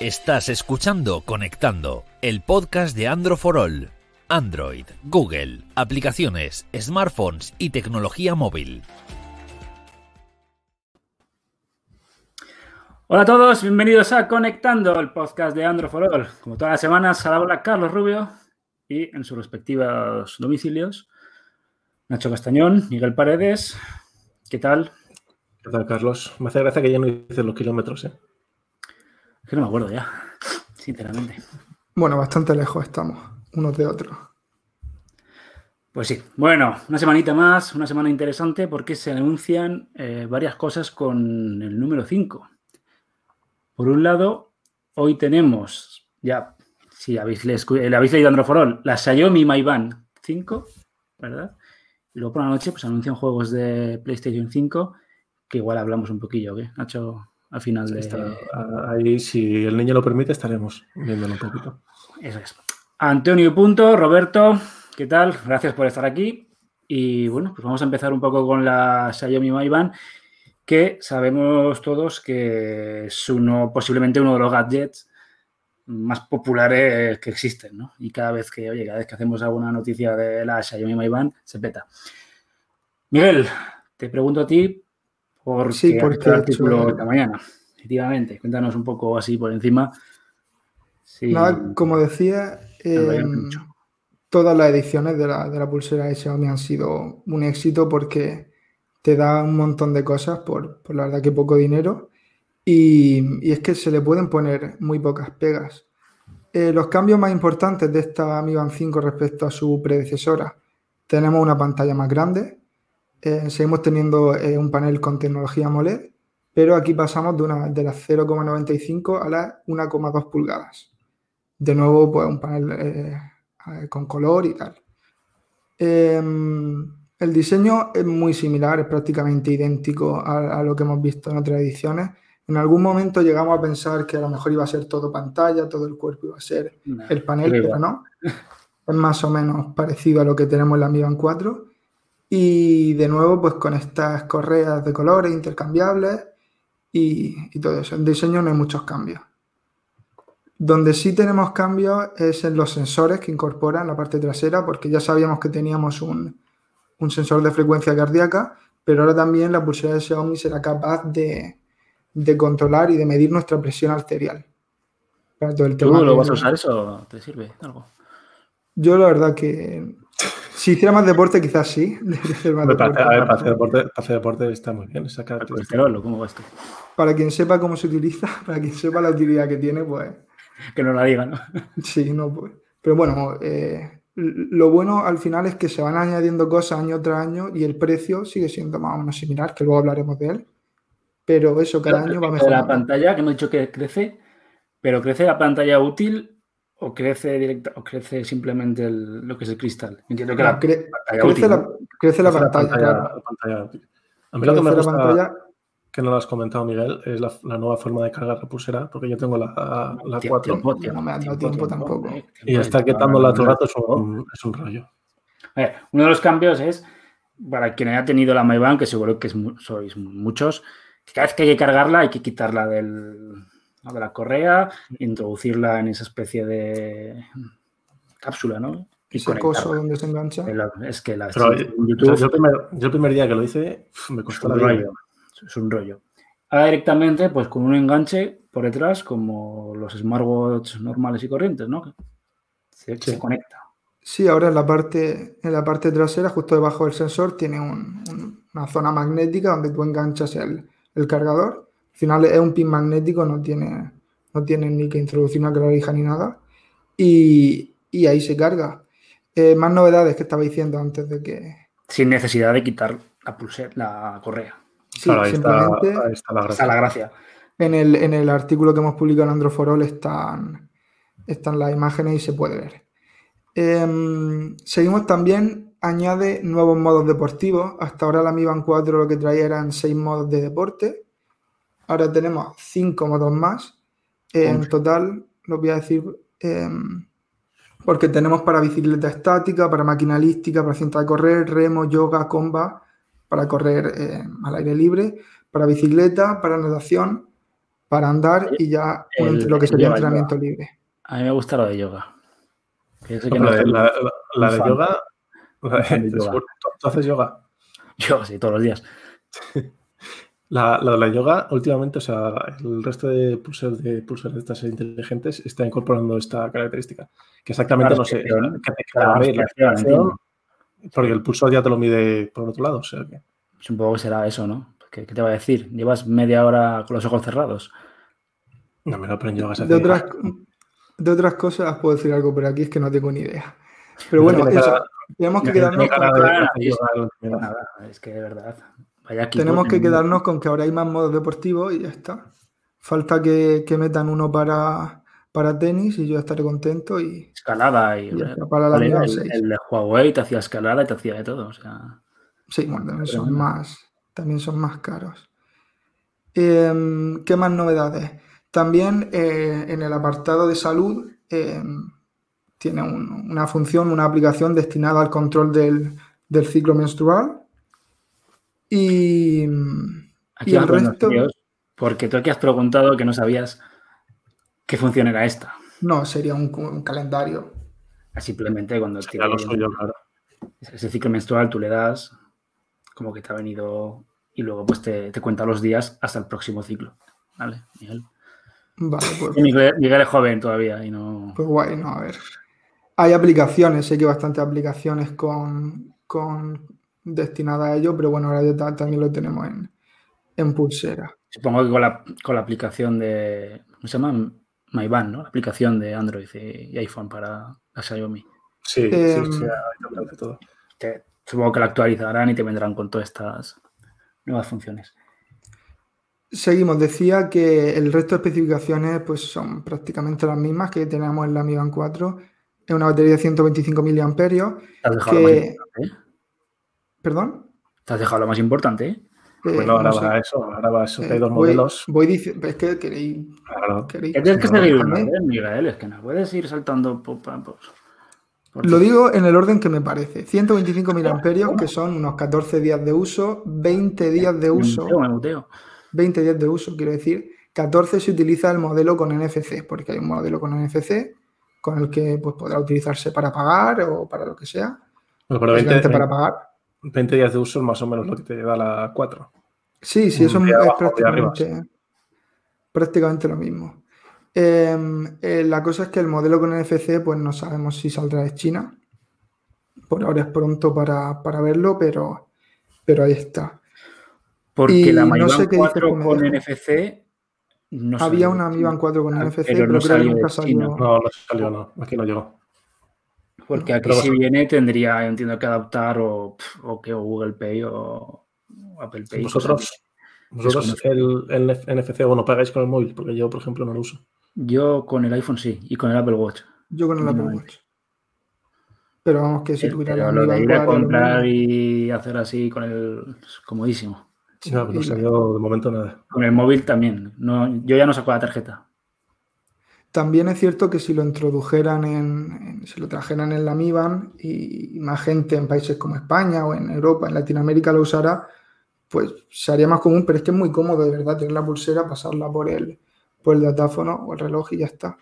Estás escuchando Conectando, el podcast de Android for All. Android, Google, aplicaciones, smartphones y tecnología móvil. Hola a todos, bienvenidos a Conectando, el podcast de Android for All. Como todas las semanas, habla Carlos Rubio y en sus respectivos domicilios, Nacho Castañón, Miguel Paredes. ¿Qué tal? ¿Qué tal, Carlos? Me hace gracia que ya no dices los kilómetros, ¿eh? Que no me acuerdo ya, sinceramente. Bueno, bastante lejos estamos, unos de otros. Pues sí, bueno, una semanita más, una semana interesante porque se anuncian eh, varias cosas con el número 5. Por un lado, hoy tenemos, ya, si habéis, le, habéis leído Androforol, la Xiaomi Mi Band 5, ¿verdad? Y luego por la noche pues anuncian juegos de PlayStation 5 que igual hablamos un poquillo, ¿qué? Nacho, al final de... Está, ahí, si el niño lo permite, estaremos viéndolo un poquito. Eso es. Antonio Punto, Roberto, ¿qué tal? Gracias por estar aquí. Y bueno, pues vamos a empezar un poco con la Xiaomi Mi Band, que sabemos todos que es uno, posiblemente uno de los gadgets más populares que existen, ¿no? Y cada vez que, oye, cada vez que hacemos alguna noticia de la Xiaomi Mi Band, se peta. Miguel, te pregunto a ti, por sí, porque el artículo de esta mañana. Efectivamente, cuéntanos un poco así por encima. Sí, Nada, como decía, eh, todas las ediciones de la, de la pulsera de Xiaomi han sido un éxito porque te da un montón de cosas por, por la verdad que poco dinero y, y, es que se le pueden poner muy pocas pegas. Eh, los cambios más importantes de esta Mi Band 5 respecto a su predecesora, tenemos una pantalla más grande, eh, seguimos teniendo eh, un panel con tecnología AMOLED, pero aquí pasamos de, una, de las 0,95 a las 1,2 pulgadas. De nuevo, pues un panel eh, con color y tal. Em, el diseño es muy similar, es prácticamente idéntico a, a, lo que hemos visto en otras ediciones. En algún momento llegamos a pensar que a lo mejor iba a ser todo pantalla, todo el cuerpo iba a ser no, el panel, pero no. Es más o menos parecido a lo que tenemos en la Mi Band 4. Y de nuevo, pues con estas correas de colores intercambiables y, y, todo eso. En diseño no hay muchos cambios. Donde sí tenemos cambios es en los sensores que incorporan la parte trasera, porque ya sabíamos que teníamos un, un sensor de frecuencia cardíaca, pero ahora también la pulsera de Xiaomi será capaz de, de controlar y de medir nuestra presión arterial. Para todo el tema ¿Tú lo vas a usar eso? ¿Te sirve algo? Yo la verdad que si hiciera más deporte, quizás sí. Más para, deporte. A ver, para, hacer deporte, para hacer deporte está muy bien. Esa colesterol, ¿cómo va esto? Para quien sepa cómo se utiliza, para quien sepa la utilidad que tiene, pues. Que no la diga, ¿no? Sí, no, pues. Pero bueno, eh, lo bueno al final es que se van añadiendo cosas año tras año y el precio sigue siendo más o menos similar, que luego hablaremos de él. Pero eso cada pero, año va mejorando. La pantalla, que hemos dicho que crece, pero crece la pantalla útil o crece directa, o crece simplemente el, lo que es el cristal. Entiendo que no, la, cre crece, útil, la, ¿no? crece, la, pantalla, la pantalla, claro. pantalla A mí lo que me gusta, pantalla, que no lo has comentado, Miguel, es la, la, nueva forma de cargar la pulsera, porque yo tengo la, la 4. Tiempo, tiempo, no me ha dado tiempo, tiempo tampoco. y estar quitándola todo el rato es un, es un rollo. Ver, uno de los cambios es, para quien haya tenido la MyBank, que seguro que es, sois muchos, que cada vez que hay que cargarla hay que quitarla del, de la correa, introducirla en esa especie de cápsula, ¿no? Y ese coso donde se engancha. Es que la Pero, YouTube, yo, el primer, yo, el primer, día que lo hice me costó es un rollo. Es un rollo. Ahora directamente, pues con un enganche por detrás, como los smartwatches normales y corrientes, ¿no? Se, sí. se conecta. Sí, ahora en la parte, en la parte trasera, justo debajo del sensor, tiene un, un, una zona magnética donde tú enganchas el, el cargador final es un pin magnético, no tiene, no tiene ni que introducir una clavija ni nada. Y, y ahí se carga. Eh, más novedades que estaba diciendo antes de que. Sin necesidad de quitar la pulsera, la correa. Sí, claro, ahí simplemente está, ahí está, la está, la gracia. En el, en el artículo que hemos publicado en Androforol están, están las imágenes y se puede ver. Eh, seguimos también, añade nuevos modos deportivos. Hasta ahora la Mi Band 4 lo que traía eran seis modos de deporte Ahora tenemos cinco modos más. Eh, en total, lo voy a decir, eh, porque tenemos para bicicleta estática, para maquinalística, para cinta de correr, remo, yoga, comba, para correr eh, al aire libre, para bicicleta, para natación, para andar y ya lo que sería entrenamiento libre. A mí me gusta lo de yoga. la, de yoga, ¿Tú haces yoga? Yo, sí, todos los días. La, de la yoga, últimamente, o sea, el resto de pulsers de pulsers de estas inteligentes está incorporando esta característica. Que exactamente no sé. porque el pulsor ya te lo mide por otro lado. O sea que... Supongo que será eso, ¿no? ¿Qué, te va a decir? ¿Llevas media hora con los ojos cerrados? No me lo aprendí yoga. De otras, de otras cosas puedo decir algo, pero aquí es que no tengo ni idea. Pero bueno, tenemos que quedarnos con es que de verdad. Tenemos que quedarnos con que ahora hay más modos deportivos y ya está. Falta que, metan uno para, para tenis y yo estaré contento y. Escalada y. para la el, el, de Huawei te hacía escalada y te hacía de todo. O sea. Sí, bueno, también son más. También son más caros. Em, ¿Qué más novedades? También eh, en el apartado de salud. Em, tiene una función, una aplicación destinada al control del, ciclo menstrual. Y, aquí el resto. porque tú aquí has preguntado que no sabías qué función era esta. No, sería un, calendario. Ah, simplemente cuando te, ese ciclo menstrual tú le das como que te ha venido y luego pues te, te cuenta los días hasta el próximo ciclo. ¿Vale, Miguel? Vale, pues. Miguel, es joven todavía y no. Pues guay, no, a ver. Hay aplicaciones, sé que hay bastantes aplicaciones con, destinadas a ello, pero bueno, ahora ya también lo tenemos en, pulsera. Supongo que con la, aplicación de, ¿cómo se llama? MyBand, ¿no? La aplicación de Android y, iPhone para la Xiaomi. Sí, sí, em, sí, todo. supongo que la actualizarán y te vendrán con todas estas nuevas funciones. Seguimos, decía que el resto de especificaciones pues, son prácticamente las mismas que tenemos en la Mi Band 4 es una batería de 125 miliamperios. ¿Te has dejado lo más importante? ¿eh? ¿Perdón? ¿Te has dejado lo más importante? ¿eh? Bueno, ahora va eso, ahora va eso, hay dos modelos. Voy diciendo, es que queréis. Claro. queréis tienes que seguir Miguel, es que no puedes ir saltando. Lo digo en el orden que me parece. 125 miliamperios, que son unos 14 días de uso, 20 días de uso. Me muteo, 20 días de uso, quiero decir. 14 se utiliza el modelo con NFC, porque hay un modelo con NFC con el que pues, podrá utilizarse para pagar o para lo que sea. Bueno, pero 20, para pagar. 20 días de uso es más o menos lo que te da la 4. Sí, sí, eso es, prácticamente, prácticamente, lo mismo. Em, eh, la cosa es que el modelo con NFC, pues no sabemos si saldrá de China. Por ahora es pronto para, verlo, pero, pero ahí está. Porque la mayor no 4 con NFC había una Mi Band 4 con ah, NFC, pero, creo que nunca salió. No, no salió, no. Aquí no llegó. Porque aquí si viene tendría, entiendo que adaptar o, o que Google Pay o Apple Pay. ¿Vosotros, vosotros el, el, NFC o no pagáis con el móvil? Porque yo, por ejemplo, no lo uso. Yo con el iPhone sí, y con el Apple Watch. Yo con el Apple Watch. Pero vamos, que si tuviera la lo de ir a comprar y hacer así con el... comodísimo. No, no salió de momento nada. Con el móvil también. No, yo ya no saco la tarjeta. También es cierto que si lo introdujeran en, si lo trajeran en la Mi Band y más gente en países como España o en Europa, en Latinoamérica lo usara, pues sería más común, pero es que es muy cómodo de verdad tener la pulsera, pasarla por el, por el datáfono o el reloj y ya está.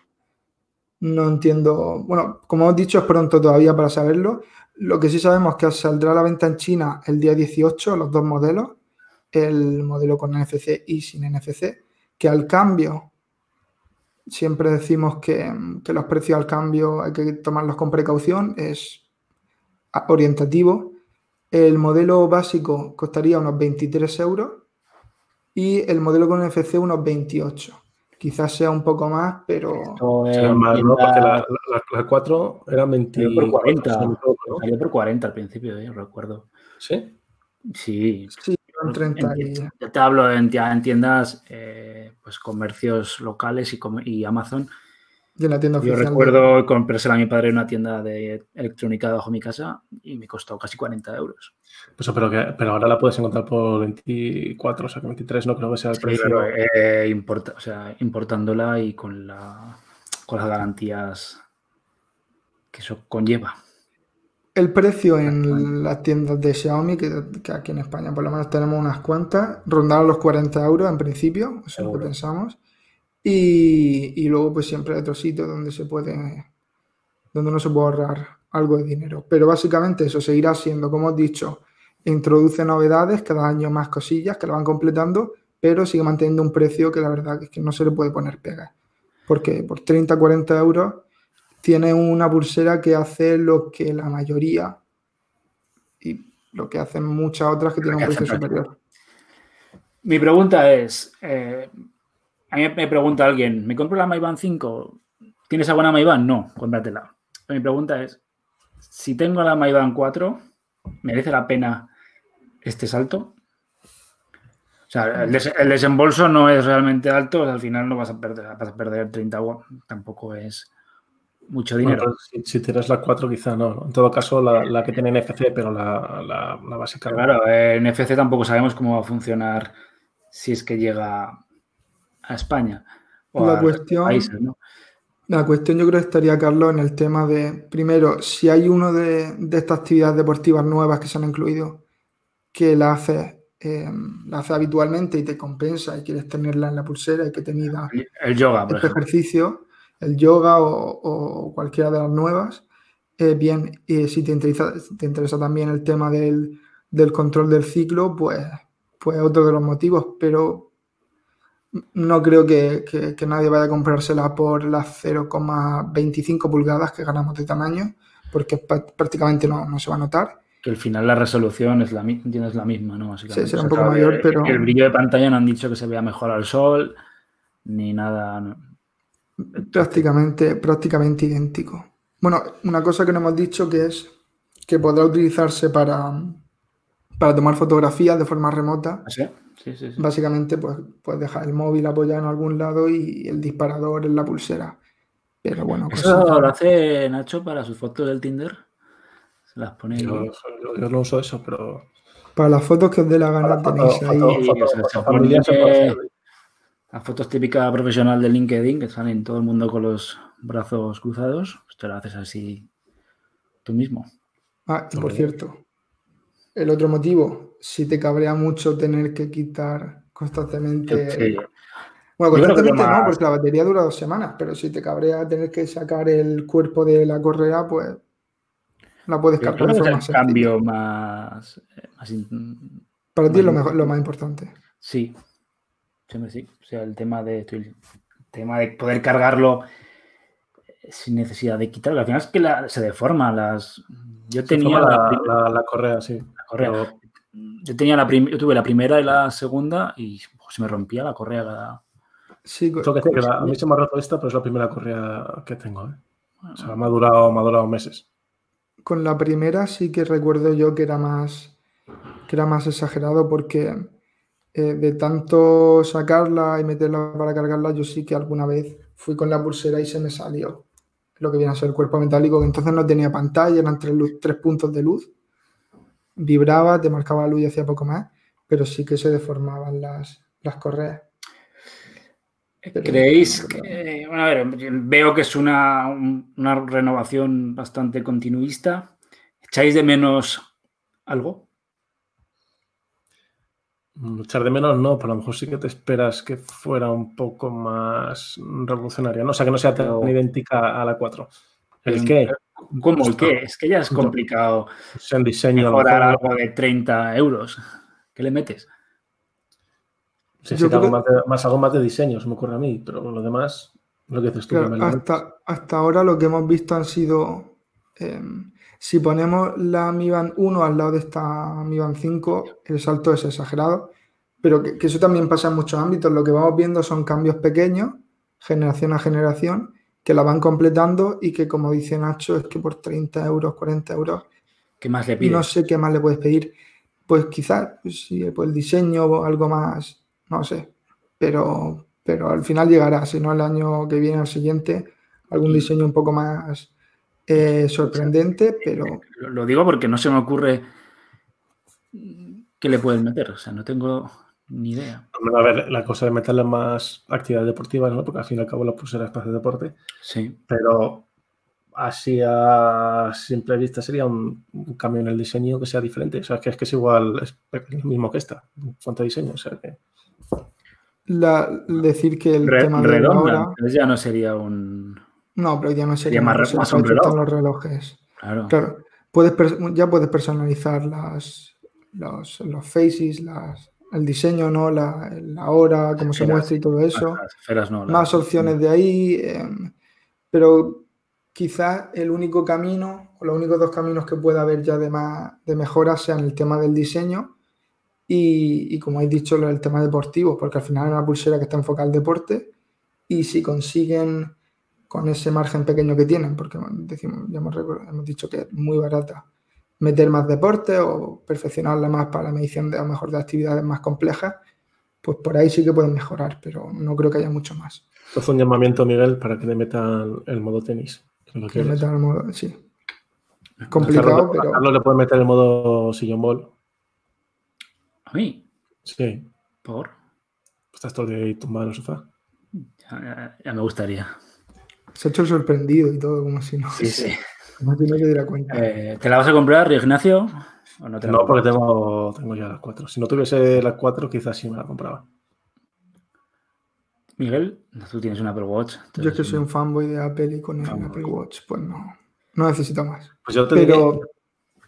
No entiendo, bueno, como hemos dicho, es pronto todavía para saberlo. Lo que sí sabemos es que saldrá a la venta en China el día 18, los dos modelos, el modelo con NFC y sin NFC, que al cambio, siempre decimos que, los precios al cambio hay que tomarlos con precaución, es orientativo. El modelo básico costaría unos 23 euros y el modelo con NFC unos 28. Quizás sea un poco más, pero. más, ¿no? Porque la, la, 4 eran 20. por 40. Salió por 40 al principio, yo recuerdo. ¿Sí? Sí. Sí, yo te hablo en, tiendas, eh, pues comercios locales y, Amazon. De la tienda Yo recuerdo comprársela a mi padre en una tienda de electrónica bajo mi casa y me costó casi 40 euros. Pues, pero, que, pero ahora la puedes encontrar por 24, o sea que 23 no creo que sea el precio. Eh, importa, o sea, importándola y con, la, con las garantías que eso conlleva. El precio en las tiendas de Xiaomi, que, aquí en España por lo menos tenemos unas cuantas, rondaron los 40 euros en principio, eso es lo que pensamos. Y, luego pues siempre hay otro sitio donde se puede, donde no se puede ahorrar algo de dinero. Pero básicamente eso seguirá siendo, como os dicho, introduce novedades, cada año más cosillas que lo van completando, pero sigue manteniendo un precio que la verdad es que no se le puede poner pega. Porque por 30, 40 euros tiene una pulsera que hace lo que la mayoría y lo que hacen muchas otras que tienen un precio superior. Mi pregunta es, eh, a mí me pregunta alguien, ¿me compro la Mayban 5? ¿Tienes alguna Mayban? No, cómpratela. mi pregunta es, si tengo la Mayban 4, ¿merece la pena este salto? O sea, el, desembolso no es realmente alto, al final no vas a perder, vas a perder 30 tampoco es mucho dinero. si, tienes la 4 quizá no, En todo caso, la, que tiene NFC, pero la, la, básica. Claro, en NFC tampoco sabemos cómo va a funcionar si es que llega a España. O la, cuestión, la cuestión yo creo que estaría, Carlos, en el tema de, primero, si hay uno de, estas actividades deportivas nuevas que se han incluido, que la haces eh, la hace habitualmente y te compensa y quieres tenerla en la pulsera y que te mida el yoga, este ejercicio, el yoga o, cualquiera de las nuevas. Eh, bien, y si te interesa, te interesa también el tema del, del control del ciclo, pues pues otro de los motivos, pero no creo que, nadie vaya a comprársela por las 0,25 pulgadas que ganamos de tamaño, porque prácticamente no, se va a notar. Que al final la resolución es la, tienes la misma, ¿no? Sí, será un poco mayor, pero... El brillo de pantalla no han dicho que se vea mejor al sol, ni nada... Prácticamente, prácticamente idéntico. Bueno, una cosa que no hemos dicho que es que podrá utilizarse para, para tomar fotografías de forma remota. ¿Ah, ¿Sí? Sí, sí, Básicamente, pues puedes dejar el móvil apoyado en algún lado y el disparador en la pulsera. Pero bueno, pues ¿Eso lo hace Nacho para sus fotos del Tinder? Se las pone. Yo, yo, no uso eso, pero. Para las fotos que os dé la gana tenéis ahí. Las fotos típicas profesional de LinkedIn que salen todo el mundo con los brazos cruzados, pues te lo haces así tú mismo. Ah, y por cierto, el otro motivo, si te cabrea mucho tener que quitar constantemente. Bueno, constantemente no, porque la batería dura dos semanas, pero si te cabrea tener que sacar el cuerpo de la correa, pues la puedes cargar de forma cambio más, Para ti es lo, mejor, lo más importante. Sí, siempre sí. O sea, el tema de, el tema de poder cargarlo sin necesidad de quitarlo. Al final es que se deforma las. Yo tenía la, correa, sí. correa. Yo tenía la yo tuve la primera y la segunda y se me rompía la correa cada. Sí, a mí se me ha roto esta, pero es la primera correa que tengo. ¿eh? O sea, me ha, durado, me ha durado meses. Con la primera sí que recuerdo yo que era más, que era más exagerado porque eh, de tanto sacarla y meterla para cargarla, yo sí que alguna vez fui con la pulsera y se me salió lo que viene a ser el cuerpo metálico, que entonces no tenía pantalla, eran tres, tres puntos de luz, vibraba, te marcaba la luz y hacía poco más, pero sí que se deformaban las, las correas. ¿Creéis que, bueno, a ver, veo que es una, una renovación bastante continuista? ¿Echáis de menos algo? Echar de menos no, pero a lo mejor sí que te esperas que fuera un poco más revolucionaria, ¿no? O sea, que no sea tan idéntica a la 4. ¿El qué? ¿Cómo el qué? Es que ya es complicado. Es el diseño. Mejorar algo de 30 euros. ¿Qué le metes? Sí, sí, algo más, algo más de diseño, se me ocurre a mí, pero lo demás, lo que dices tú. hasta, hasta ahora lo que hemos visto han sido em, si ponemos la Mi Band 1 al lado de esta Mi Band 5, el salto es exagerado, pero que, eso también pasa en muchos ámbitos. Lo que vamos viendo son cambios pequeños, generación a generación, que la van completando y que, como dice Nacho, es que por 30 euros, 40 euros, ¿qué más le pides? No sé qué más le puedes pedir. Pues quizás pues, si, pues el diseño o algo más, no sé, pero, pero al final llegará, si no el año que viene, al siguiente, algún diseño un poco más eh, sorprendente, pero... Lo digo porque no se me ocurre qué le pueden meter, o sea, no tengo ni idea. A ver, la cosa de meterle más actividades deportivas, ¿no? Porque al fin y al cabo la pulsera es de deporte. Sí. Pero así a simple vista sería un, cambio en el diseño que sea diferente. O sea, que es que es igual, es lo mismo que esta, en cuanto a diseño. O sea que... decir que el tema de redonda, ya no sería un... No, pero ya no sería, más, más un los relojes. Claro. claro. Puedes, ya puedes personalizar las, los, los faces, las, el diseño, ¿no? La, la hora, cómo se muestra y todo eso. Más opciones de ahí. Em, pero quizás el único camino, o los únicos dos caminos que pueda haber ya de, más, de mejora sean el tema del diseño y, como he dicho, el tema deportivo, porque al final es una pulsera que está enfocada al deporte y si consiguen con ese margen pequeño que tienen, porque decimos, ya hemos, hemos dicho que es muy barata, meter más deporte o perfeccionarla más para la medición de a lo mejor de actividades más complejas, pues por ahí sí que pueden mejorar, pero no creo que haya mucho más. Esto fue un llamamiento, Miguel, para que le metan el modo tenis. Que le metan el modo, sí. Es complicado, pero. Carlos le puede meter el modo sillón ball. ¿A mí? Sí. ¿Por? Estás todo día tumbado en el sofá. Ya, me gustaría. Se ha hecho sorprendido y todo, como si no. Sí, sí. No tiene que dar cuenta. Eh, ¿Te la vas a comprar, Ignacio? no, no porque tengo, tengo ya las cuatro. Si no tuviese las cuatro, quizás sí me la compraba. Miguel, tú tienes un Apple Watch. Yo es que soy un fanboy de Apple y con el Apple Watch, pues no, no necesito más. Pues yo te pero,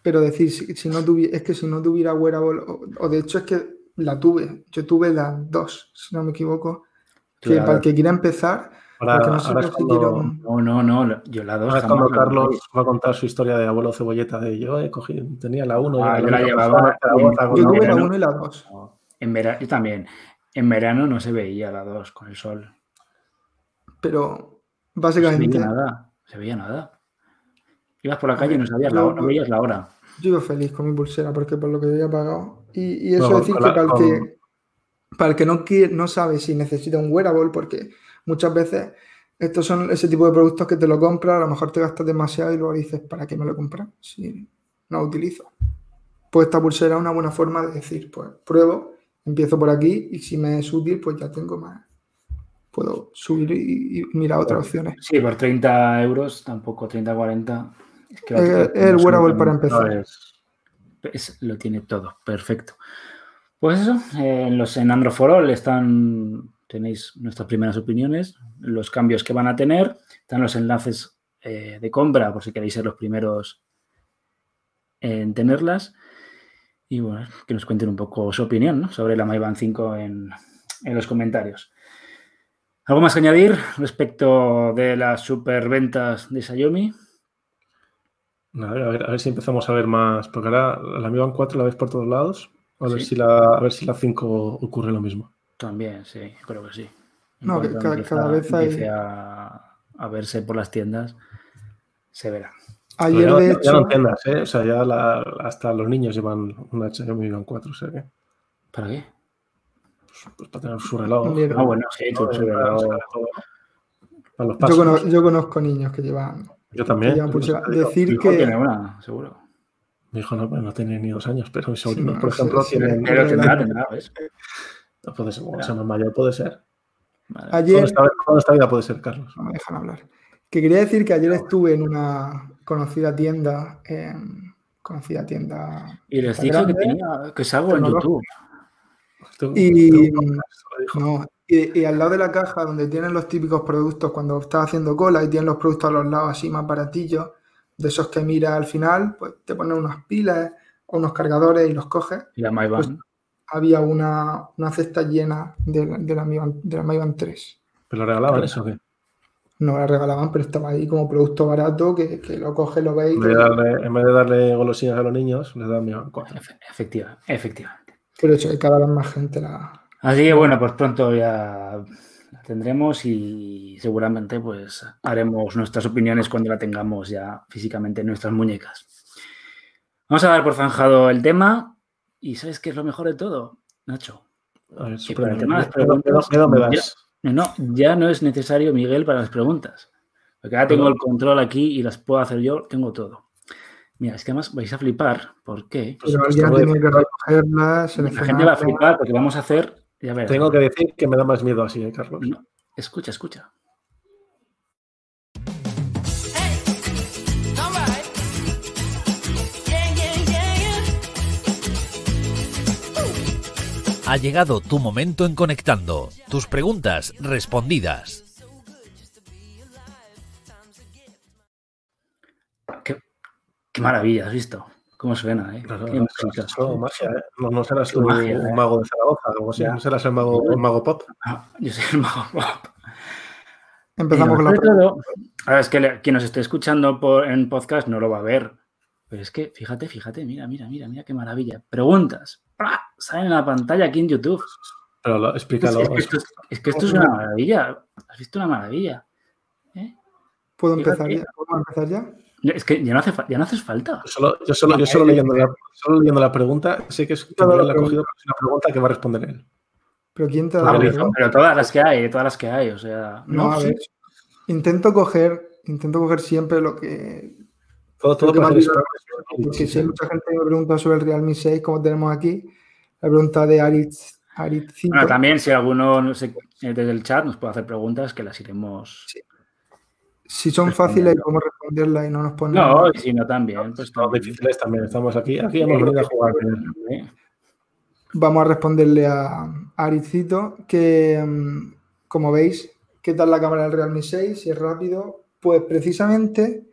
pero decir, si, no tuviera, es que si no tuviera wearable, o, de hecho es que la tuve, yo tuve las dos, si no me equivoco, que para el que quiera empezar, no, no, no, yo la dos. cuando Carlos va a contar su historia de abuelo cebolleta de yo he cogido, tenía la 1 ah, yo la, llevaba. yo tuve la 1 y la 2. En verano, yo también. En verano no se veía la 2 con el sol. Pero básicamente. No se veía nada. Se veía nada. Ibas por la calle y no sabías la hora, no veías la hora. Yo iba feliz con mi pulsera porque por lo que había pagado. Y, eso decir que para el que, para el que no, no sabe si necesita un wearable, porque muchas veces estos son ese tipo de productos que te lo compras, a lo mejor te gastas demasiado y luego dices, ¿para qué me lo compras? Si no lo utilizo. Pues esta pulsera es una buena forma de decir, pues pruebo, empiezo por aquí y si me es útil, pues ya tengo más. Puedo subir y, mirar otras opciones. Sí, por 30 euros, tampoco 30, 40. Es, que el wearable para empezar. lo tiene todo, perfecto. Pues eso, en los en Android for All están tenéis nuestras primeras opiniones, los cambios que van a tener, están los enlaces eh, de compra por si queréis ser los primeros en tenerlas. Y bueno, que nos cuenten un poco su opinión sobre la MyBand 5 en, los comentarios. ¿Algo más que añadir respecto de las superventas de Xiaomi? A ver, a ver, si empezamos a ver más, porque ahora la Mi Band 4 la ves por todos lados, a ver, si la, a ver si la 5 ocurre lo mismo. También, sí, creo que sí. no, que cada, vez hay... A, a, verse por las tiendas, se verá. Ayer, ya, de hecho... Ya no entiendas, ¿eh? O sea, ya la, hasta los niños llevan una Xiaomi Band 4, o sea que... ¿Para qué? Pues, pues para tener su reloj. Ah, bueno, sí, su reloj. Yo conozco, yo, conozco, niños que llevan... Yo también. Que llevan decir que... Tiene una, seguro. Mi hijo no, no tiene ni dos años, pero mis sobrinos, por ejemplo, tienen... Pero tendrá, tendrá, ¿ves? No puede ser, o sea, más mayor puede ser. Ayer, ¿Cuándo esta, vida puede ser, Carlos? No me dejan hablar. Que quería decir que ayer estuve en una conocida tienda, conocida tienda. Y les dije que tenía que salgo en YouTube. Y, no, y, al lado de la caja, donde tienen los típicos productos cuando estás haciendo cola y tienen los productos a los lados así más baratillos, de esos que mira al final, pues te ponen unas pilas o unos cargadores y los coges. Y la pues había una, cesta llena de, de la, de la 3. ¿Pero lo regalaban eso o qué? No la regalaban, pero estaba ahí como producto barato que, lo coge, lo veis. En, vez de darle, golosinas a los niños, le dan Mi 4. Efectivamente, efectivamente. Pero hecho que cada vez más gente la. Así que bueno, pues pronto ya la tendremos y seguramente pues haremos nuestras opiniones cuando la tengamos ya físicamente en nuestras muñecas. Vamos a dar por zanjado el tema y ¿sabes qué es lo mejor de todo, Nacho? Ver, ya, no, ya no es necesario Miguel para las preguntas. Porque ahora tengo el control aquí y las puedo hacer yo, tengo todo. Mira, es que además vais a flipar. ¿Por qué? Pero alguien tiene que recogerlas, La gente va a flipar porque vamos a hacer. Ya verás. Tengo que decir que me da más miedo así, ¿eh, Carlos? escucha, escucha. Ha llegado tu momento en Conectando. Tus preguntas respondidas. Qué, maravilla, has visto. ¿Cómo suena? Eh? Claro, ¿eh? No, no, serás tú un mago de Zaragoza o algo así. No serás el mago, el mago pop. yo soy el mago pop. Empezamos con la pregunta. Ahora es que quien nos esté escuchando por, en podcast no lo va a ver. Pero es que, fíjate, fíjate, mira, mira, mira, mira qué maravilla. Preguntas. Salen en la pantalla aquí en YouTube. Pero lo, explícalo. Es, que esto, es, que esto, es una maravilla. ¿Has visto una maravilla? ¿Eh? ¿Puedo empezar ya? ¿Puedo empezar ya? Es que ya no, hace, ya no haces falta. Yo solo, yo solo, yo solo, leyendo, la, solo leyendo la pregunta, sé que es, que la cogido, es una pregunta que va a responder él. ¿Pero quién te ha dado? pero, todas las que hay, todas las que hay, o sea... No, a ver, intento coger, intento coger siempre lo que... Todo, todo lo que porque si mucha gente me pregunta sobre el Realme 6, como tenemos aquí, la pregunta de Aritz, Bueno, también si alguno no sé, desde el chat nos puede hacer preguntas que las iremos... Sí. Si son fáciles, podemos responderlas y no nos ponen. No, y si no, también. Pues son difíciles también. Estamos aquí. Aquí hemos venido a jugar. Vamos a responderle a, Aricito que, mm, como veis, ¿qué tal la cámara del Realme 6? Si es rápido. Pues precisamente,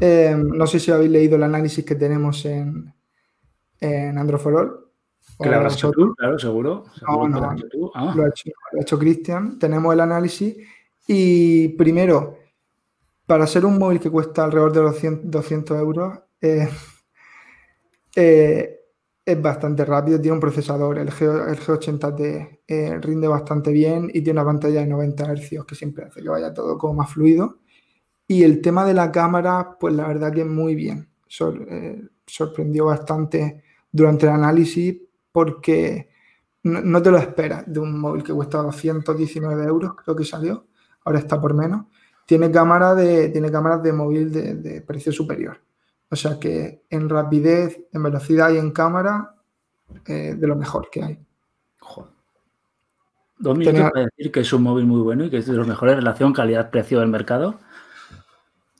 em, no sé si habéis leído el análisis que tenemos en, en Android for All. Que lo habrás hecho tú, claro, seguro. no, no, ah. lo ha hecho, hecho Cristian. Tenemos el análisis y primero para ser un móvil que cuesta alrededor de los 200 euros, eh, eh, es bastante rápido, tiene un procesador, el, G, 80 t eh, rinde bastante bien y tiene una pantalla de 90 Hz que siempre hace que vaya todo como más fluido. Y el tema de la cámara, pues la verdad que muy bien. sorprendió bastante durante el análisis porque no, no, te lo esperas de un móvil que cuesta 219 euros, creo que salió, ahora está por menos tiene, cámara de, tiene cámaras de móvil de, precio superior. O sea que en rapidez, en velocidad y en cámara, eh, de lo mejor que hay. Joder. Dos minutos para decir que es un móvil muy bueno y que es de los mejores en relación calidad-precio del mercado.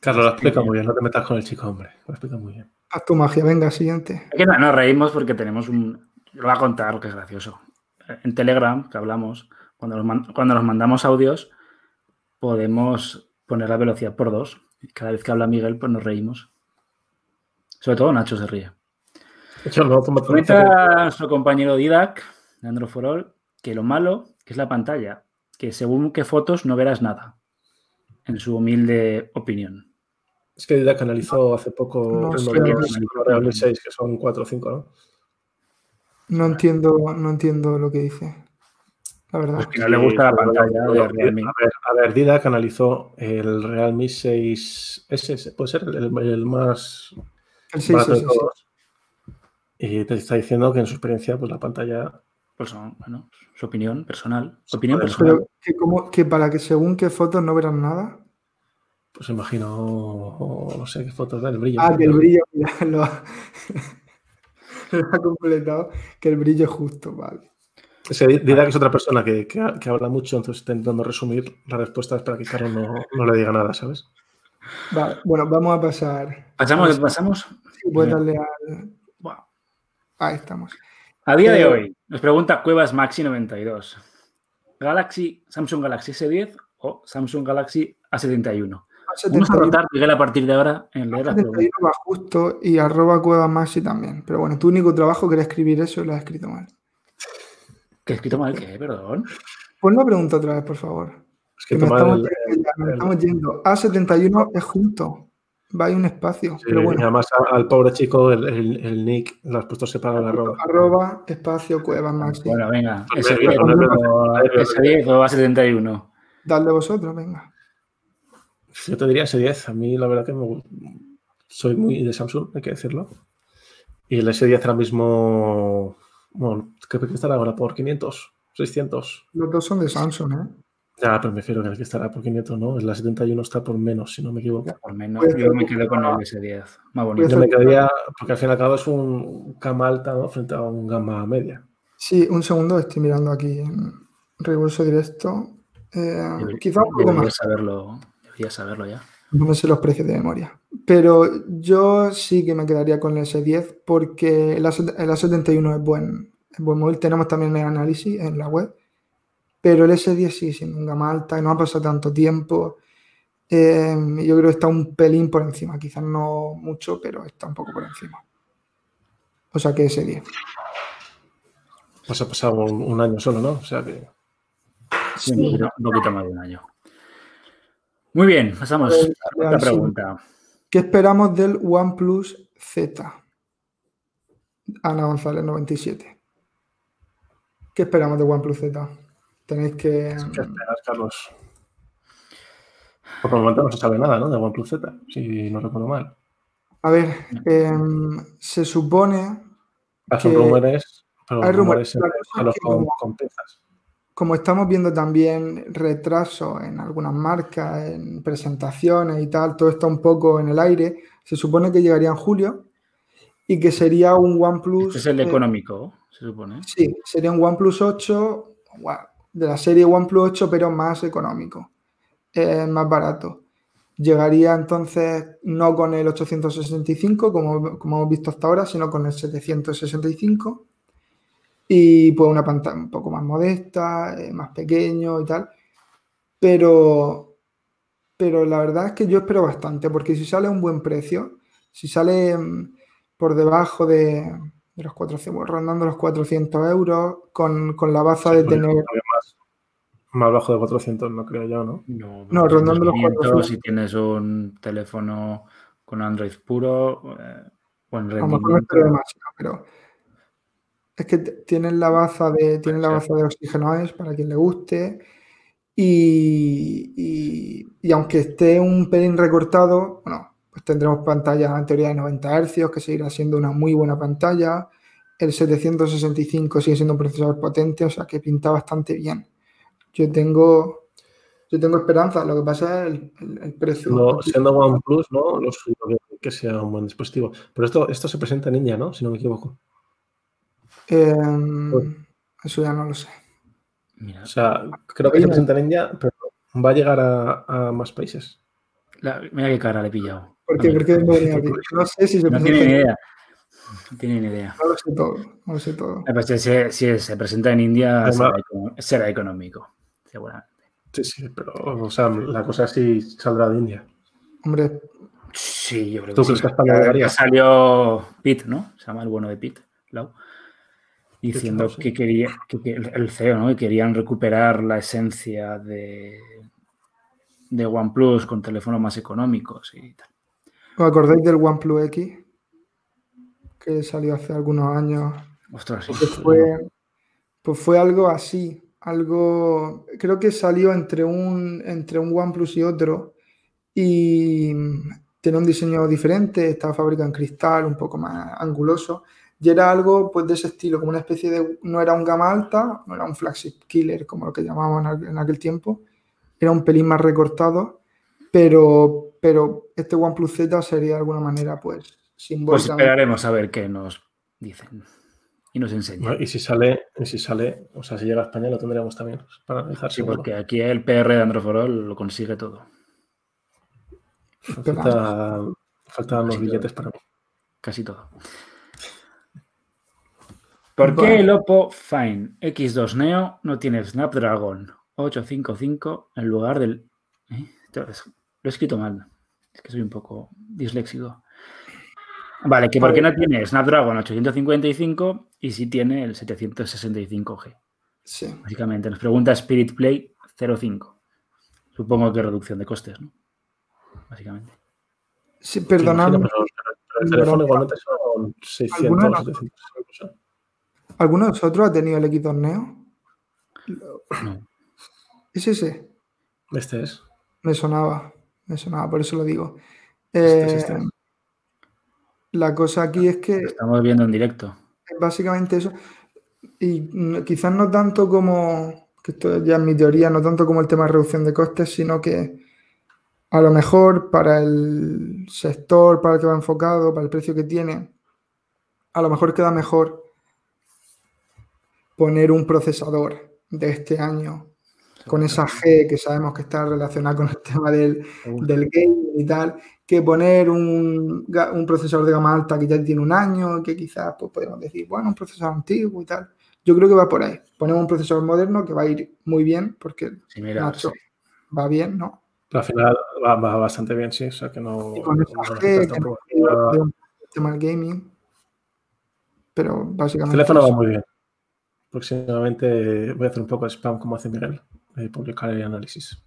Carlos, lo explica muy bien, no te metas con el chico, hombre. Lo explica muy bien. Haz tu magia, venga, siguiente. que no, nos reímos porque tenemos un. Lo voy a contar lo que es gracioso. En Telegram, que hablamos, cuando cuando nos mandamos audios, podemos poner la velocidad por dos. Cada vez que habla Miguel, pues nos reímos. Sobre todo Nacho se ríe. Comenta nuestro compañero Didac, de Androforol, que lo malo que es la pantalla, que según qué fotos no verás nada, en su humilde opinión. Es que Didac analizó hace poco el 6, que son 4 o 5, ¿no? No entiendo, no entiendo lo que dice. La verdad. Pues que no le gusta la pantalla de Realme. A ver, a Didac analizó el Realme 6S, puede ser el, más el 6, de todos. Y te está diciendo que en su experiencia, pues la pantalla. Pues bueno, su opinión personal. Su opinión personal. que, que para que según qué fotos no verán nada. Pues imagino, no sé qué fotos da, el brillo. Ah, que el brillo ya lo ha, lo ha completado, que el brillo es justo, vale. Ese que es otra persona que, habla mucho, entonces está intentando resumir las respuestas para que Carlos no, le diga nada, ¿sabes? Vale, bueno, vamos a pasar. ¿Pasamos? ¿Pasamos? Sí, puedes darle al. Ahí estamos. A día de eh, hoy, nos pregunta Cuevas Maxi 92. Galaxy, Samsung Galaxy S10 o Samsung Galaxy A71. Vamos a rotar, Miguel, a partir de ahora en preguntas. va justo y arroba Cuevas Maxi también. Pero bueno, tu único trabajo que era escribir eso y lo has escrito mal. ¿Qué he escrito mal? ¿Qué? Perdón. Pues no pregunta otra vez, por favor. Es que, estamos, yendo, A71 es junto. Va ahí un espacio. pero bueno. además al pobre chico el, nick lo has puesto separado la arroba. Arroba, espacio, cueva máximo. Bueno, venga. Ese 10 o A71. Dale vosotros, venga. Yo te diría ese 10. A mí la verdad que me... soy muy de Samsung, hay que decirlo. Y el S10 ahora mismo bueno, ¿qué estará ahora? ¿Por 500? ¿600? Los dos son de Samsung, ¿eh? Ya, pero me refiero que el que estará por 500, ¿no? La 71 está por menos, si no me equivoco. Por menos, yo me quedo con el S10. Más bonito. Yo me quedaría, porque al fin y al cabo es un gama alta, ¿no? Frente a un gama media. Sí, un segundo, estoy mirando aquí en reverso directo. Eh, quizá un poco más. Saberlo, debería saberlo ya. No me sé los precios de memoria. Pero yo sí que me quedaría con el S10 porque el, A, 71 es buen, en buen móvil tenemos también el análisis en la web, pero el S10 sí, siendo un gama alta y no ha pasado tanto tiempo. Eh, yo creo que está un pelín por encima, quizás no mucho, pero está un poco por encima. O sea que S10. Pues ha pasado un, año solo, ¿no? O sea que. Sí, Un, poquito, más de un año. Muy bien, pasamos a otra pregunta. ¿Qué esperamos del OnePlus Z? Ana González, 97. ¿Qué esperamos de OnePlus Z? Tenéis que. ¿Qué esperas, Carlos? Por el momento no se sabe nada, ¿no? De OnePlus Z, si no recuerdo mal. A ver, em, se supone. Son rumores, pero hay rumores. con, como estamos viendo también retraso en algunas marcas, en presentaciones y tal, todo está un poco en el aire. Se supone que llegaría en julio y que sería un OnePlus. Este es el económico, se supone. Sí, sería un OnePlus 8 de la serie OnePlus 8, pero más económico, más barato. Llegaría entonces no con el 865, como, como hemos visto hasta ahora, sino con el 765 y pues una pantalla un poco más modesta, eh, más pequeño y tal. Pero, pero la verdad es que yo espero bastante, porque si sale a un buen precio, si sale mm, por debajo de, los 400, rondando los 400 euros, con, la baza de tener... Más, más, bajo de 400, no creo yo, ¿no? No, rondando los 400. Si tienes un teléfono con Android puro, eh, buen rendimiento. pero es que tienen la baza de, tienen la baza de oxígeno para quien le guste. Y, aunque esté un pelín recortado, bueno, pues tendremos pantalla en teoría de 90 Hz, que seguirá siendo una muy buena pantalla. El 765 sigue siendo un procesador potente, o sea que pinta bastante bien. Yo tengo, yo tengo esperanza, lo que pasa es el, precio. siendo OnePlus, ¿no? Lo que sea un buen dispositivo. Pero esto, esto se presenta en India, ¿no? Si no me equivoco. Em, eso ya no lo sé. o sea, creo que se presenta en India, pero va a llegar a, más países. mira qué cara le he pillado. ¿Por qué? Porque no, sé si se no tiene ni idea. No tiene ni idea. No lo sé todo. No lo sé todo. Eh, pues si, se presenta en India, será, económico, seguramente. Sí, sí, pero o sea, la cosa sí saldrá de India. Hombre. Sí, yo creo que sí. crees que Salió Pete, ¿no? Se llama el bueno de Pete. Lau diciendo que quería, que, el CEO, ¿no? Que querían recuperar la esencia de, de OnePlus con teléfonos más económicos y tal. ¿Os acordáis del OnePlus X? Que salió hace algunos años. Ostras, sí. Pues fue, pues fue algo así. Algo. Creo que salió entre un, entre un OnePlus y otro. Y tiene un diseño diferente. Estaba fabricado en cristal, un poco más anguloso. Y era algo pues de ese estilo, como una especie de, no era un gama alta, no era un flagship killer como lo que llamábamos en aquel tiempo, era un pelín más recortado, pero, pero este OnePlus Z sería de alguna manera pues simbólico. Pues esperaremos a ver qué nos dicen y nos enseñan. y si sale, y si sale, o sea, si llega a España lo tendríamos también para analizar. Sí, porque aquí el PR de Androforol lo consigue todo. Falta, faltan los billetes para mí. Casi todo. ¿Por qué el Oppo Fine X2 Neo no tiene Snapdragon 855 en lugar del... ¿eh? Lo he escrito mal. Es que soy un poco disléxico. Vale, que por qué no tiene Snapdragon 855 y sí tiene el 765G. Sí. Básicamente, nos pregunta Spirit Play 05. Supongo que reducción de costes, ¿no? Básicamente. Sí, perdonad. el teléfono igualmente son 600, 700 ¿Alguno de vosotros ha tenido el X2 Neo? No. ¿Es ese? Este es. Me sonaba, me sonaba, por eso lo digo. Este este. Eh, la cosa aquí es que. estamos viendo en directo. Básicamente eso. Y quizás no tanto como. Que esto ya es mi teoría, no tanto como el tema de reducción de costes, sino que a lo mejor para el sector para el que va enfocado, para el precio que tiene, a lo mejor queda mejor poner un procesador de este año con esa G que sabemos que está relacionada con el tema del, del gaming y tal, que poner un, procesador de gama alta que ya tiene un año, que quizás pues, podemos decir, bueno, un procesador antiguo y tal. yo creo que va por ahí. Ponemos un procesador moderno que va a ir muy bien porque Nacho va bien, ¿no? Al final va, bastante bien, sí. O sea que no. Y con el no, tema del gaming. Pero básicamente. El teléfono va muy bien. Próximamente voy a hacer un poco de spam como hace Miguel, de publicar el análisis.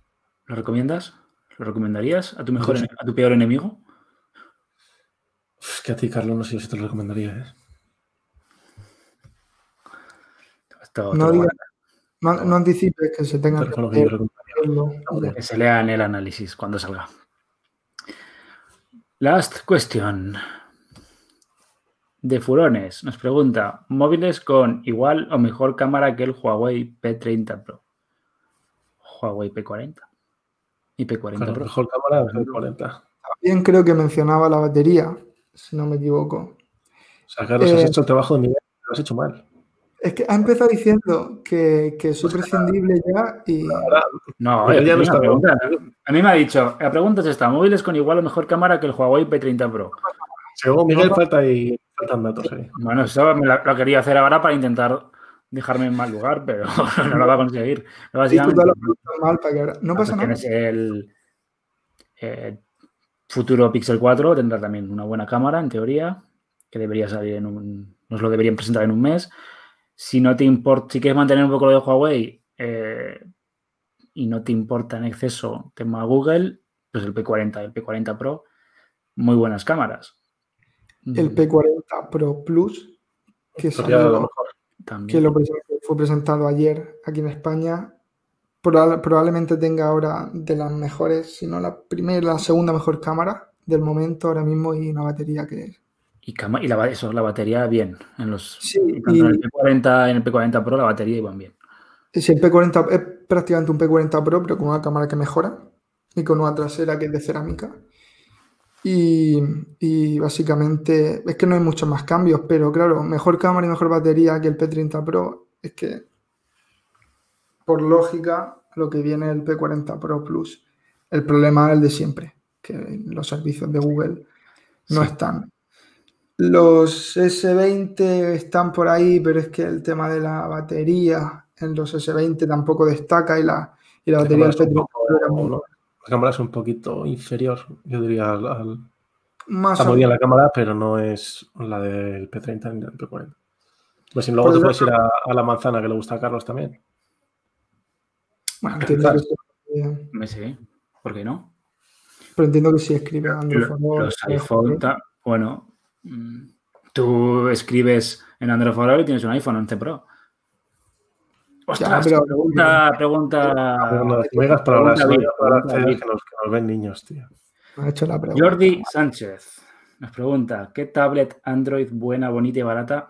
¿Lo recomiendas? ¿Lo recomendarías a tu mejor, a tu peor enemigo? Es que a ti, Carlos, no sé si te lo recomendaría. ¿eh? no, anticipes que se tenga que, que se lea en el análisis cuando salga. Last question. De Furones nos pregunta: móviles con igual o mejor cámara que el Huawei P30 Pro. Huawei P40 y P40 Pro. Mejor cámara P40. También creo que mencionaba la batería, si no me equivoco. O sea, Carlos, has eh, hecho el trabajo de nivel, lo has hecho mal. Es que ha empezado diciendo que, que soy pues prescindible ya y. No, ya no está pregunta. A mí me ha dicho, la pregunta es esta: móviles con igual o mejor cámara que el Huawei P30 Pro. Según Miguel, falta y faltan datos ahí. Bueno, eso me lo, quería hacer ahora para intentar dejarme en mal lugar, pero no lo va a conseguir. Básicamente, mal para que No pasa nada. Tienes el eh, futuro Pixel 4, tendrá también una buena cámara, en teoría, que debería salir en un. Nos lo deberían presentar en un mes si no te importa, si quieres mantener un poco lo de Huawei eh, y no te importa en exceso tema Google, pues el P40, el P40 Pro, muy buenas cámaras. El mm. P40 Pro Plus, que, lo que lo fue presentado ayer aquí en España, probablemente tenga ahora de las mejores, si no la primera, la segunda mejor cámara del momento ahora mismo y una batería que y, y la, eso, la batería bien. En los, en, el P40, en el P40 Pro la batería iban bien. Sí, el P40 es prácticamente un P40 Pro, pero con una cámara que mejora y con una trasera que es de cerámica. Y, básicamente es que no hay muchos más cambios, pero claro, mejor cámara y mejor batería que el P30 Pro es que por lógica lo que viene el P40 Pro Plus. El problema es el de siempre, que los servicios de Google no están. Los S20 están por ahí, pero es que el tema de la batería en los S20 tampoco destaca y la, y la batería del La cámara es un poquito inferior, yo diría, al, Más está muy bien la cámara, pero no es la del P30 ni del P40. Pues si luego te puedes ir a, la manzana que le gusta a Carlos también. Bueno, sí, ¿por qué no? Pero entiendo que si escribe Android Los iPhone, bueno, Tú escribes en Android for y tienes un iPhone 11 Pro. Ostras, pero pregunta, pregunta. para que nos, ven niños, tío. Jordi Sánchez nos pregunta: ¿qué tablet Android buena, bonita y barata?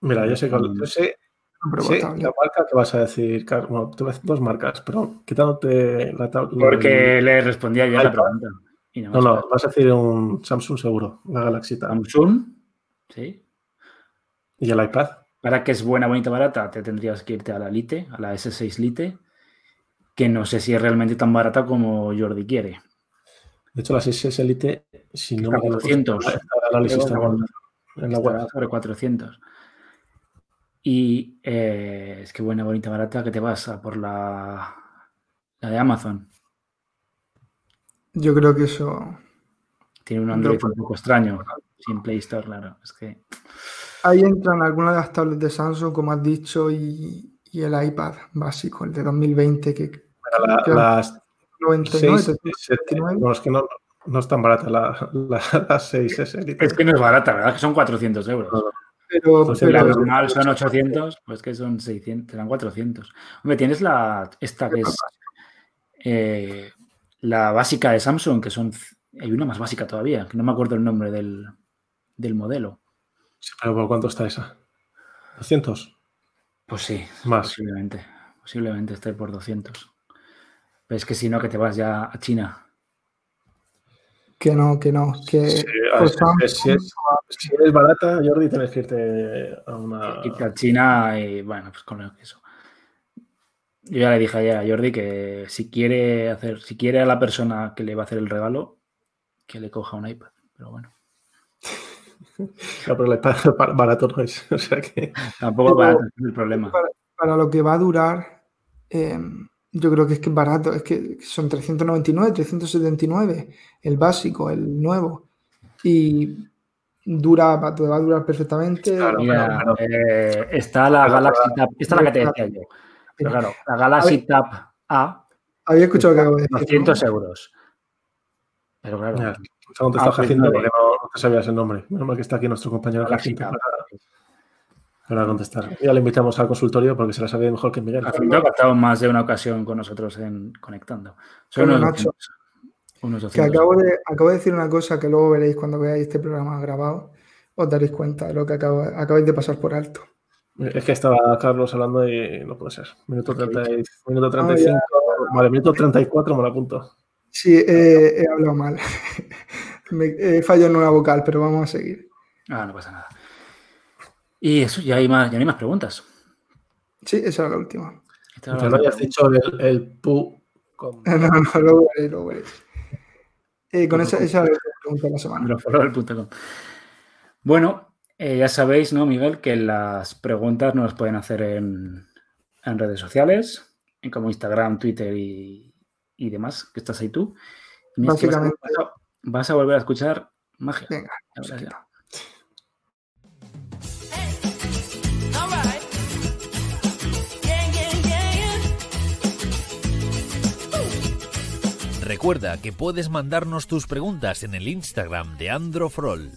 Mira, yo sé, yo sé, la marca que vas a decir, Carlos. Bueno, te voy a decir dos marcas, pero quitándote la tablet. Porque le respondía yo a la pregunta. No, no, vas a decir un Samsung seguro, la Galaxy Tab. Samsung, sí. ¿Y el iPad? Para que es buena, bonita, barata, te tendrías que irte a la Lite, a la S6 Lite, que no sé si es realmente tan barata como Jordi quiere. De hecho, la S6 Lite, si no me 400. en la web. Sobre 400. Y eh, es que buena, bonita, barata, que te vas a por la, la de Amazon. Yo creo que eso. Tiene un Android un poco extraño, sin Play Store, claro. Es que. Ahí entran algunas de las tablets de Samsung, como has dicho, y, el iPad básico, el de 2020, que. las 99, no, es que no, no es tan barata la, la, 6S. Es que no es barata, ¿verdad? Que son 400 euros. Pero, la normal son 800, pues que son 600, serán 400. Hombre, tienes la esta que es eh, la básica de Samsung, que son. Hay una más básica todavía, que no me acuerdo el nombre del, modelo. Pero ¿por cuánto está esa? ¿200? Pues sí, más. Posiblemente. Posiblemente esté por 200. Pero es que si no, que te vas ya a China. Que no, que no. Que si, es, barata, Jordi, tienes que irte a una. Irte a China y bueno, pues con eso. Yo ya le dije ayer a Jordi que si quiere hacer, si quiere a la persona que le va a hacer el regalo, que le coja un iPad. Pero bueno. No, pero barato no es. O sea que... Tampoco barato es el problema. Para, lo que va a durar, em, yo creo que es que es barato. Es que son 399, 379 el básico, el nuevo. Y dura, va a durar perfectamente. Eh, está la Galaxy Tab, esta es la que te decía yo. Pero claro, la Galaxy Tab A. Había escuchado que acabo de decir. 200 euros. Pero claro. Ya, te está haciendo porque no, te sabías el nombre. Menos mal que está aquí nuestro compañero Jacinto para, para, contestar. Ya le invitamos al consultorio porque se la sabe mejor que Miguel. Jacinto ha estado más de una ocasión con nosotros en Conectando. Son unos, Nacho, que acabo de, acabo de decir una cosa que luego veréis cuando veáis este programa grabado. Os daréis cuenta de lo que acabo, acabáis de pasar por alto. Es que estaba Carlos hablando y no puede ser. Minuto, 30, minuto 35. vale, minuto 34 me lo apunto. Sí, he hablado mal. Me, he fallado en una vocal, pero vamos a seguir. Ah, no pasa nada. Y eso, ya hay más, ya hay más preguntas. Sí, esa era la última. Esta no hayas dicho el, el pu. no, no, lo veré, lo veré. Eh, con esa, esa pregunta de la semana. Bueno, eh, ya sabéis, ¿no, Miguel? Que las preguntas nos las pueden hacer en, en redes sociales, en como Instagram, Twitter y, y demás, que estás ahí tú. Básicamente. Vas a, volver a escuchar magia. Venga, Recuerda que puedes mandarnos tus preguntas en el Instagram de Androfrol.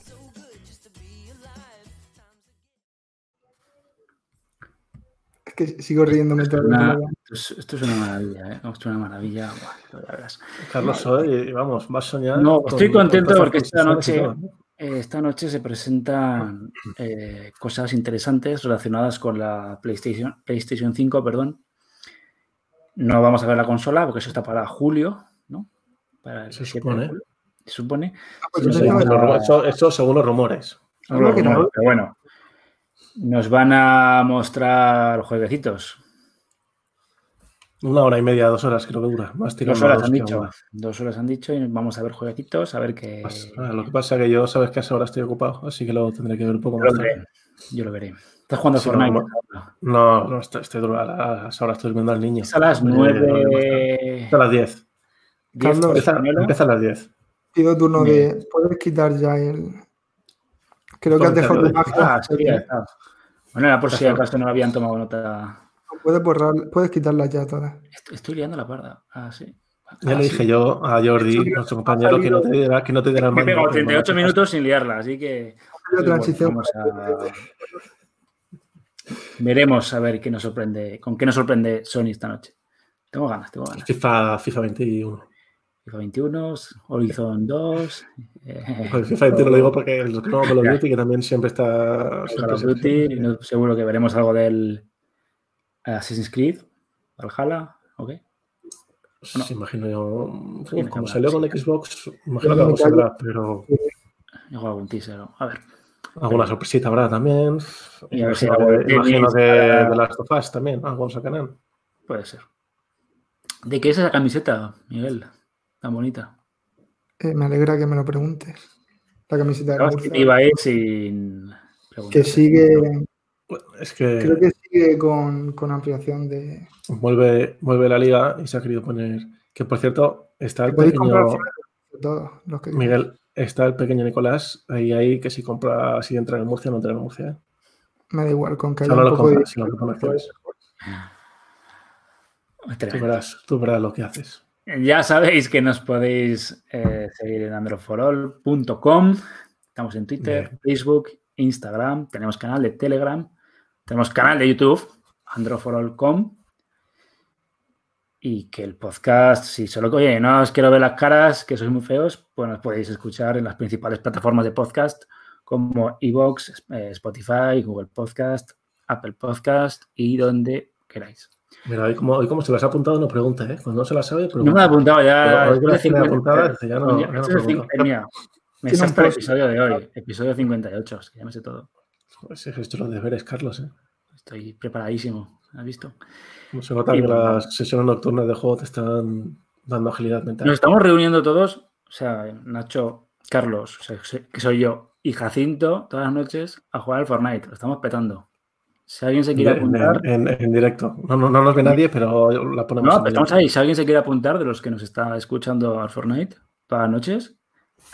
Que sigo riéndome todo esto, es una maravilla, ¿eh? Esto es una maravilla. Carlos, hoy, vamos, vas soñar. No, estoy contento porque esta noche, eh, esta noche se presentan eh, cosas interesantes relacionadas con la PlayStation, PlayStation 5, perdón. No vamos a ver la consola porque eso está para julio, ¿no? Para se supone. Se supone. Ah, pues eso, según los rumores. Pero bueno, nos van a mostrar jueguecitos. Una hora y media, dos horas creo que dura. dos horas han dicho. Dos horas han dicho y vamos a ver jueguecitos, a ver qué. Pues, lo que pasa es que yo sabes que a esa hora estoy ocupado, así que lo tendré que ver un poco más. Yo lo veré. ¿Estás jugando a Fortnite? No, no, estoy, estoy a esa hora estoy durmiendo al niño. Es a las nueve. a las diez. empieza, a las diez. Pido turno de. Puedes quitar ya el. Creo que has dejado tu Ah, sí, bueno, era por si acaso no habían tomado nota. Puedes borrar, puedes quitarlas ya todas. Estoy, liando la parda. Ah, sí. Ya le dije yo a Jordi, nuestro compañero, que no te diera, que no te diera mando. Me 38 minutos sin liarla, así que. Veremos a ver qué nos sorprende, con qué nos sorprende Sony esta noche. Tengo ganas, tengo ganas. FIFA, FIFA 21. FIFA 21, Horizon 2. Eh, FIFA 21 lo digo porque el nuevo Call of Duty, que también siempre está. Call of Duty, seguro que veremos algo del Assassin's Creed, Valhalla, ¿ok? Pues imagino yo. como salió con Xbox, imagino que algo saldrá, pero. Hago algún teaser, a ver. Alguna sorpresita habrá también. Y a ver si imagino que de las Us también, algo sacarán. Puede ser. ¿De qué es esa camiseta, Miguel? Tan bonita. Eh, me alegra que me lo preguntes. La camiseta de Murcia. Iba a ir sin Que sigue. Es que. Creo que sigue con, con ampliación de. Vuelve, vuelve la liga y se ha querido poner. Que por cierto, está el pequeño. Todo, Miguel, está el pequeño Nicolás ahí, ahí que si compra, si entra en Murcia, no entra en Murcia. ¿eh? Me da igual, con que haya un poco de... Tú verás, tú verás lo que haces. Ya sabéis que nos podéis eh, seguir en androforol.com. Estamos en Twitter, Facebook, Instagram. Tenemos canal de Telegram. Tenemos canal de YouTube, androforol.com. Y que el podcast, si solo oye, no os quiero ver las caras, que sois muy feos, pues nos podéis escuchar en las principales plataformas de podcast como Evox, eh, Spotify, Google Podcast, Apple Podcast y donde queráis. Mira, hoy como, hoy como se las ha apuntado no pregunta, ¿eh? Cuando no se las sabe, pregunta. No me ha apuntado ya. hoy que me apuntada, ya no, ya no pregunta. Me salta el episodio de hoy, episodio 58, ya me sé todo. Pues es esto los deberes, Carlos, ¿eh? Estoy preparadísimo, ¿has visto? Como se nota que las sesiones nocturnas de juego te están dando agilidad mental. Nos estamos reuniendo todos, o sea, Nacho, Carlos, que soy yo, y Jacinto todas las noches a jugar al Fortnite. Lo estamos petando. Si alguien se quiere apuntar. En, directo. No, no, nos ve nadie, pero la ponemos. No, estamos ahí. Si alguien se quiere apuntar de los que nos está escuchando al Fortnite las noches,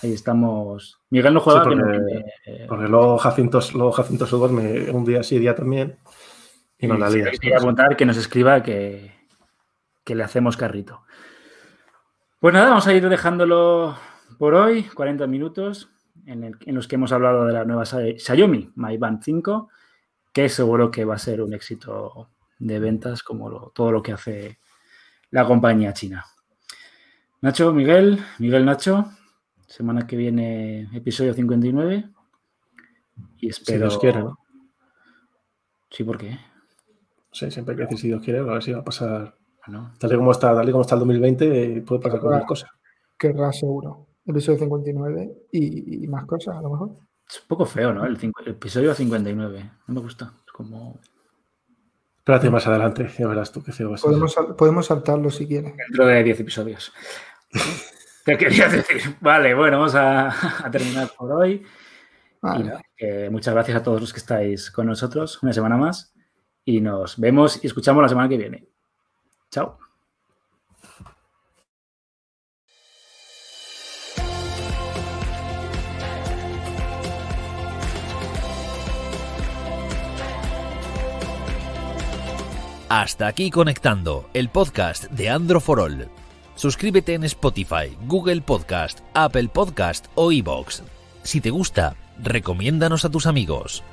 ahí estamos. Miguel no juega. porque, luego Jacinto, luego Jacinto se duerme un día sí, día también. Y, no la Si quiere apuntar, que nos escriba que, que le hacemos carrito. Pues nada, vamos a ir dejándolo por hoy, 40 minutos, en, los que hemos hablado de la nueva Xiaomi Mi Band 5 que seguro que va a ser un éxito de ventas como todo lo que hace la compañía china. Nacho, Miguel, Miguel Nacho, semana que viene episodio 59 y espero... Si Dios quiere, ¿no? Sí, ¿por qué? Sí, siempre hay que decir si Dios quiere, a ver si va a pasar... Tal, y como está, tal y como está el 2020, puede pasar cualquier cosa. Querrá seguro. Episodio 59 y más cosas, a lo mejor. Es un poco feo, ¿no? El, episodio 59. No me gusta. Es como. Espérate más adelante, ya verás tú qué feo va a ser. Podemos, saltarlo si quieres. Dentro de 10 episodios. ¿Qué querías decir? Vale, bueno, vamos a, terminar por hoy. muchas gracias a todos los que estáis con nosotros una semana más. Y nos vemos y escuchamos la semana que viene. Chao. Hasta aquí conectando el podcast de Andro for All. Suscríbete en Spotify, Google Podcast, Apple Podcast o iBox. Si te gusta, recomiéndanos a tus amigos.